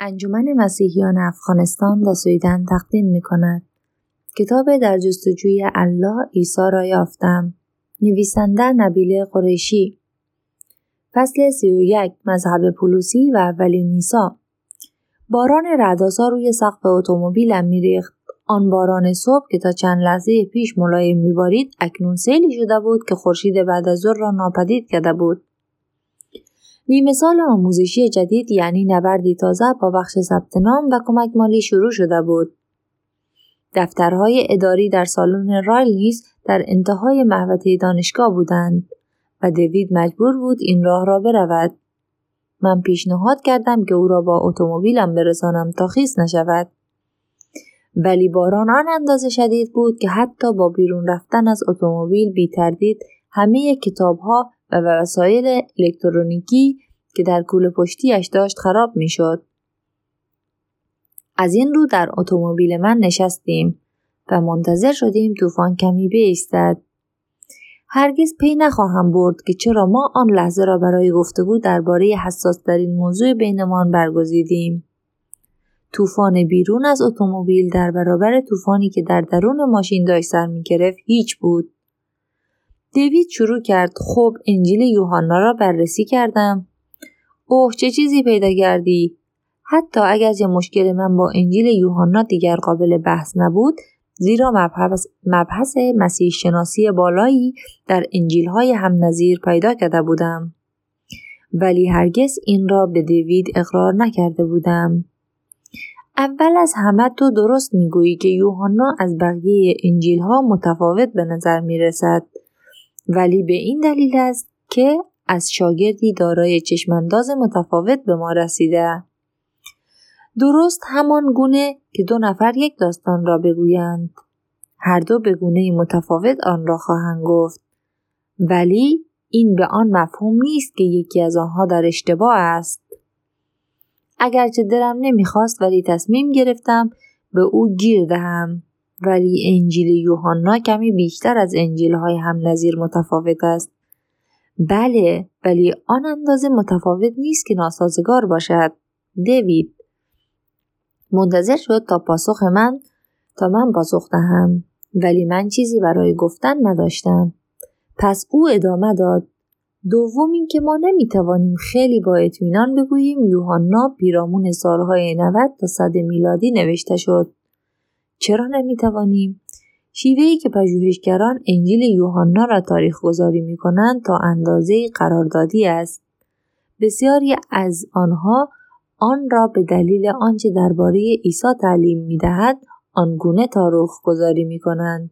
انجمن مسیحیان افغانستان و سویدن تقدیم می کند. کتاب در جستجوی الله عیسی را یافتم. نویسنده نبیل قریشی فصل سی و یک مذهب پولوسی و اولین نیسا باران رعداسا روی سقف اتومبیلم میریخت آن باران صبح که تا چند لحظه پیش ملایم میبارید اکنون سیلی شده بود که خورشید بعد از ظهر را ناپدید کرده بود نیمه سال آموزشی جدید یعنی نبردی تازه با بخش ثبت نام و کمک مالی شروع شده بود. دفترهای اداری در سالن رایل نیز در انتهای محوطه دانشگاه بودند و دوید مجبور بود این راه را برود. من پیشنهاد کردم که او را با اتومبیلم برسانم تا خیس نشود. ولی باران آن اندازه شدید بود که حتی با بیرون رفتن از اتومبیل بی تردید همه کتابها و وسایل الکترونیکی که در کوله پشتیش داشت خراب می‌شد. از این رو در اتومبیل من نشستیم و منتظر شدیم طوفان کمی بیستد. هرگز پی نخواهم برد که چرا ما آن لحظه را برای گفتگو درباره حساس ترین موضوع بینمان برگزیدیم. طوفان بیرون از اتومبیل در برابر طوفانی که در درون ماشین داشت سر می هیچ بود. دیوید شروع کرد. خب انجیل یوحنا را بررسی کردم. اوه چه چیزی پیدا کردی؟ حتی اگر چه مشکل من با انجیل یوحنا دیگر قابل بحث نبود زیرا مبحث, مبحث مسیح شناسی بالایی در انجیل های هم نظیر پیدا کرده بودم. ولی هرگز این را به دیوید اقرار نکرده بودم. اول از همه تو درست می‌گویی که یوحنا از بقیه انجیل ها متفاوت به نظر می رسد ولی به این دلیل است که از شاگردی دارای چشمانداز متفاوت به ما رسیده. درست همان گونه که دو نفر یک داستان را بگویند. هر دو به گونه متفاوت آن را خواهند گفت. ولی این به آن مفهوم نیست که یکی از آنها در اشتباه است. اگرچه دلم نمی‌خواست ولی تصمیم گرفتم به او گیر دهم. ولی انجیل یوحنا کمی بیشتر از انجیل های هم نظیر متفاوت است. بله ولی آن اندازه متفاوت نیست که ناسازگار باشد. دیوید منتظر شد تا پاسخ من تا من پاسخ دهم ولی من چیزی برای گفتن نداشتم. پس او ادامه داد دوم اینکه ما نمی‌توانیم خیلی با اطمینان بگوییم یوحنا پیرامون سالهای 90 تا صد میلادی نوشته شد چرا نمی‌توانیم؟ شیوهی که پژوهشگران انجیل یوحنا را تاریخ گذاری می کنند تا اندازه قراردادی است. بسیاری از آنها آن را به دلیل آنچه درباره عیسی تعلیم می دهد آنگونه تاریخ گذاری می کنند.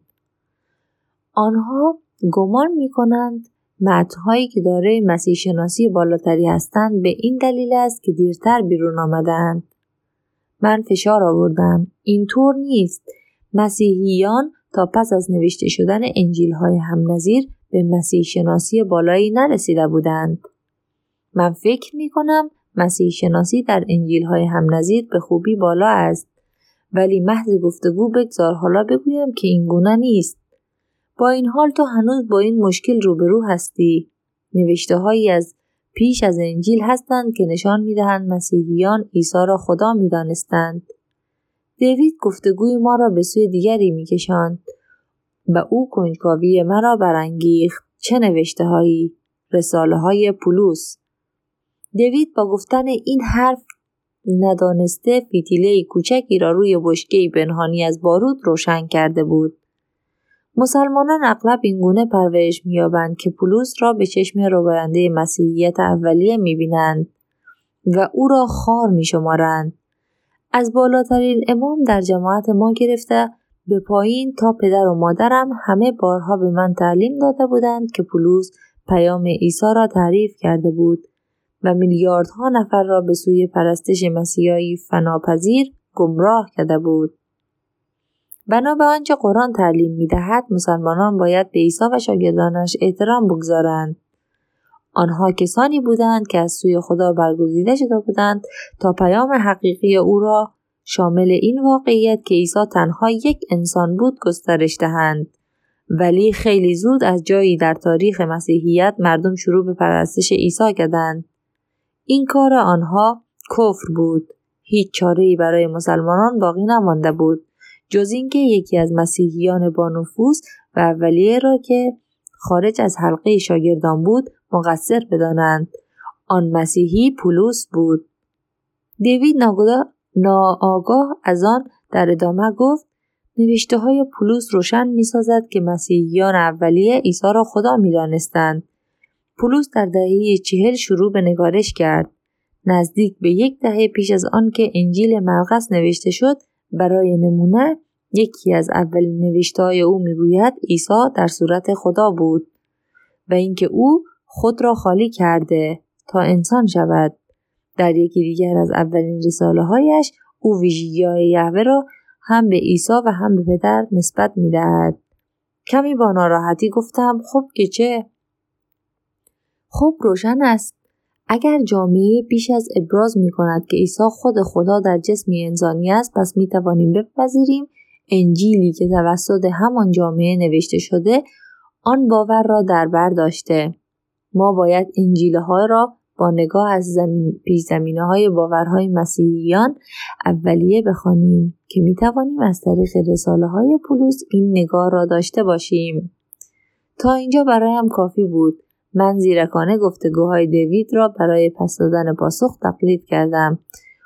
آنها گمان می کنند متنهایی که دارای مسیح شناسی بالاتری هستند به این دلیل است که دیرتر بیرون آمدند. من فشار آوردم اینطور نیست مسیحیان تا پس از نوشته شدن انجیل های هم نظیر به مسیح شناسی بالایی نرسیده بودند. من فکر می کنم مسیح شناسی در انجیل های هم نظیر به خوبی بالا است ولی محض گفتگو بگذار حالا بگویم که این گونه نیست. با این حال تو هنوز با این مشکل روبرو هستی. نوشته هایی از پیش از انجیل هستند که نشان می‌دهند مسیحیان عیسی را خدا می‌دانستند. دیوید گفتگوی ما را به سوی دیگری میکشاند و او کنجکاوی مرا برانگیخت. چه نوشته هایی رساله های پولوس دیوید با گفتن این حرف ندانسته فیتیله کوچکی را روی بشکه پنهانی از بارود روشن کرده بود. مسلمانان اغلب اینگونه پرورش مییابند که پولس را به چشم روباینده مسیحیت اولیه می‌بینند و او را خار میشمارند از بالاترین امام در جماعت ما گرفته به پایین تا پدر و مادرم همه بارها به من تعلیم داده بودند که پولوس پیام عیسی را تعریف کرده بود و میلیاردها نفر را به سوی پرستش مسیحایی فناپذیر گمراه کرده بود. بنا به آنچه قرآن تعلیم می دهد مسلمانان باید به عیسی و شاگردانش احترام بگذارند. آنها کسانی بودند که از سوی خدا برگزیده شده بودند تا پیام حقیقی او را شامل این واقعیت که عیسی تنها یک انسان بود گسترش دهند. ولی خیلی زود از جایی در تاریخ مسیحیت مردم شروع به پرستش عیسی کردند. این کار آنها کفر بود. هیچ چاره برای مسلمانان باقی نمانده بود. جز اینکه یکی از مسیحیان با نفوذ و اولیه را که خارج از حلقه شاگردان بود مقصر بدانند آن مسیحی پولوس بود دیوید ناآگاه از آن در ادامه گفت نوشته های پولوس روشن می سازد که مسیحیان اولیه عیسی را خدا می دانستند. پولوس در دهه چهل شروع به نگارش کرد. نزدیک به یک دهه پیش از آن که انجیل مرقس نوشته شد برای نمونه یکی از اولین نوشته های او می‌گوید عیسی در صورت خدا بود و اینکه او خود را خالی کرده تا انسان شود. در یکی دیگر از اولین رساله هایش او ویژگی های یهوه را هم به عیسی و هم به پدر نسبت می‌دهد. کمی با ناراحتی گفتم خب که چه؟ خب روشن است. اگر جامعه بیش از ابراز می کند که عیسی خود خدا در جسمی انسانی است پس می توانیم بپذیریم انجیلی که توسط همان جامعه نوشته شده آن باور را در بر داشته ما باید انجیل ها را با نگاه از زمین پیش زمینه های باورهای مسیحیان اولیه بخوانیم که می توانیم از طریق رساله های پولوس این نگاه را داشته باشیم. تا اینجا برایم کافی بود. من زیرکانه گفتگوهای دیوید را برای پس دادن پاسخ تقلید کردم.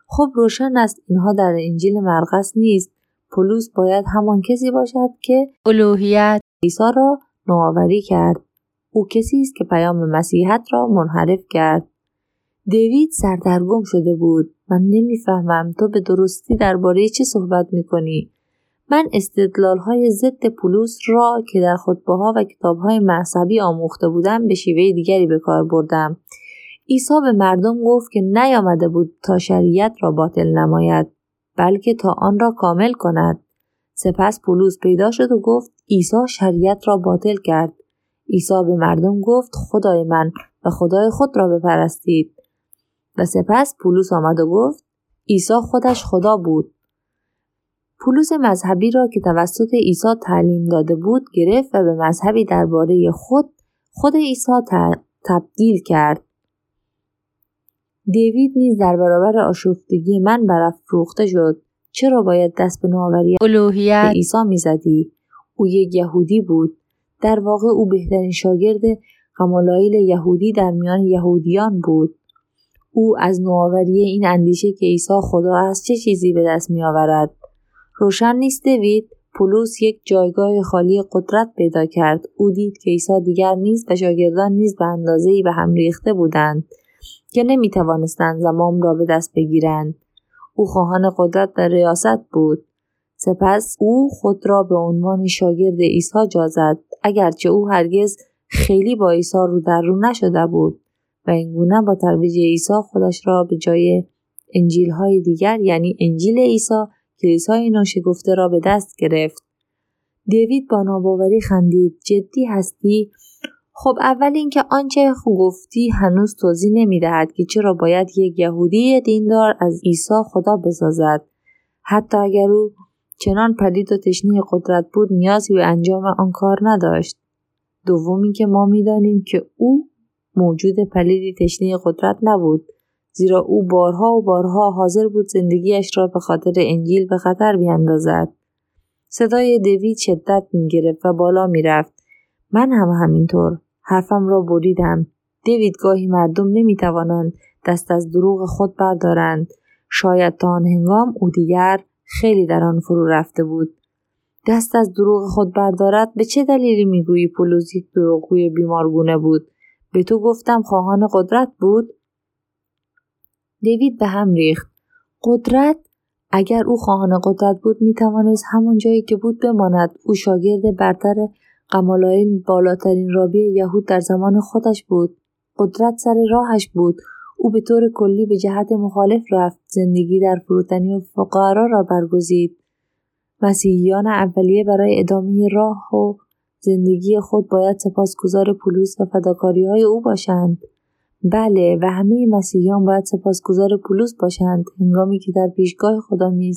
خب روشن است اینها در انجیل مرقس نیست. پولس باید همان کسی باشد که الوهیت عیسی را نوآوری کرد. او کسی است که پیام مسیحیت را منحرف کرد. دیوید سردرگم شده بود. من نمی‌فهمم تو به درستی درباره چه صحبت می‌کنی؟ من استدلال های ضد پولوس را که در خطبه ها و کتاب های مذهبی آموخته بودم به شیوه دیگری به کار بردم. عیسی به مردم گفت که نیامده بود تا شریعت را باطل نماید بلکه تا آن را کامل کند. سپس پولوس پیدا شد و گفت عیسی شریعت را باطل کرد. عیسی به مردم گفت خدای من و خدای خود را بپرستید. و سپس پولس آمد و گفت عیسی خودش خدا بود پولس مذهبی را که توسط عیسی تعلیم داده بود گرفت و به مذهبی درباره خود خود عیسی تبدیل کرد. دیوید نیز در برابر آشفتگی من برافروخته شد. چرا باید دست به نوآوری الوهیت؟ عیسی می‌زدی؟ او یک یهودی بود. در واقع او بهترین شاگرد قمالایل یهودی در میان یهودیان بود. او از نوآوری این اندیشه که عیسی خدا است چه چیزی به دست می آورد؟ روشن نیست دوید. پولس یک جایگاه خالی قدرت پیدا کرد. او دید که عیسی دیگر نیست و شاگردان نیز به اندازه ای به هم ریخته بودند که نمی توانستند زمام را به دست بگیرند. او خواهان قدرت و ریاست بود. سپس او خود را به عنوان شاگرد عیسی جازد اگرچه او هرگز خیلی با عیسی رو در رو نشده بود و اینگونه با ترویج عیسی خودش را به جای انجیل های دیگر یعنی انجیل عیسی کلیسای ناشگفته را به دست گرفت. دیوید با ناباوری خندید. جدی هستی؟ خب اول اینکه آنچه گفتی هنوز توضیح نمی‌دهد که چرا باید یک یهودی دیندار از عیسی خدا بسازد. حتی اگر او چنان پدید و تشنه قدرت بود نیازی به انجام آن کار نداشت. دومی که ما می‌دانیم که او موجود پلیدی تشنه قدرت نبود. زیرا او بارها و بارها حاضر بود زندگیش را به خاطر انجیل به خطر بیاندازد صدای دوید شدت می‌گرفت و بالا می‌رفت. من هم همینطور حرفم را بریدم. دیوید گاهی مردم نمی‌توانند دست از دروغ خود بردارند. شاید تا آن هنگام او دیگر خیلی در آن فرو رفته بود. دست از دروغ خود بردارد به چه دلیلی می‌گویی پولوس یک دروغگوی بیمارگونه بود؟ به تو گفتم خواهان قدرت بود؟ دیوید به هم ریخت. قدرت؟ اگر او خواهان قدرت بود می توانست همون جایی که بود بماند. او شاگرد برتر قمالای بالاترین رابی یهود در زمان خودش بود. قدرت سر راهش بود. او به طور کلی به جهت مخالف رفت. زندگی در فروتنی و فقرا را برگزید. مسیحیان اولیه برای ادامه راه و زندگی خود باید سپاسگزار پولوس و فداکاری های او باشند. بله و همه مسیحیان باید سپاسگزار پولوس باشند. هنگامی که در پیشگاه خدا می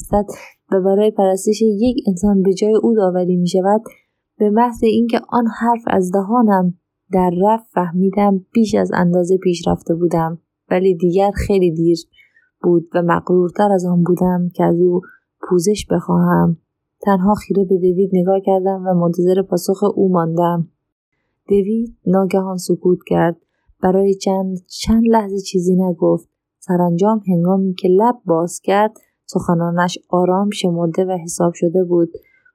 و برای پرستش یک انسان به جای او داوری می شود به محض اینکه آن حرف از دهانم در رفت فهمیدم بیش از اندازه پیش رفته بودم ولی دیگر خیلی دیر بود و مقرورتر از آن بودم که از او پوزش بخواهم. تنها خیره به دوید نگاه کردم و منتظر پاسخ او ماندم. دوید ناگهان سکوت کرد. برای چند چند لحظه چیزی نگفت. سرانجام هنگامی که لب باز کرد سخنانش آرام شمرده و حساب شده بود.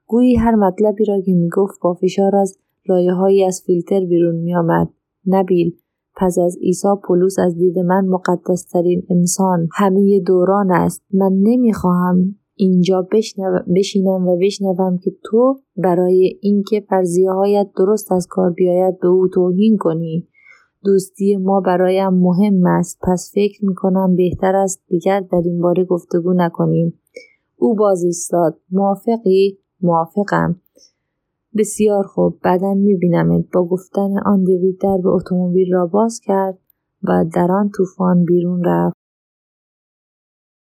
گویی هر مطلبی را که می‌گفت با فشار از لایه از فیلتر بیرون میآمد. نبیل پس از عیسی پولس از دید من مقدسترین انسان همه دوران است. من نمی‌خواهم اینجا بشینم و بشنوم که تو برای اینکه فرضیه هایت درست از کار بیاید به او توهین کنی. دوستی ما برایم مهم است. پس فکر می کنم بهتر است دیگر در این باره گفتگو نکنیم. او باز ایستاد. موافقی؟ موافقم. بسیار خوب. بعدا میبینمت. با گفتن آن دوید در به اتومبیل را باز کرد و در آن طوفان بیرون رفت.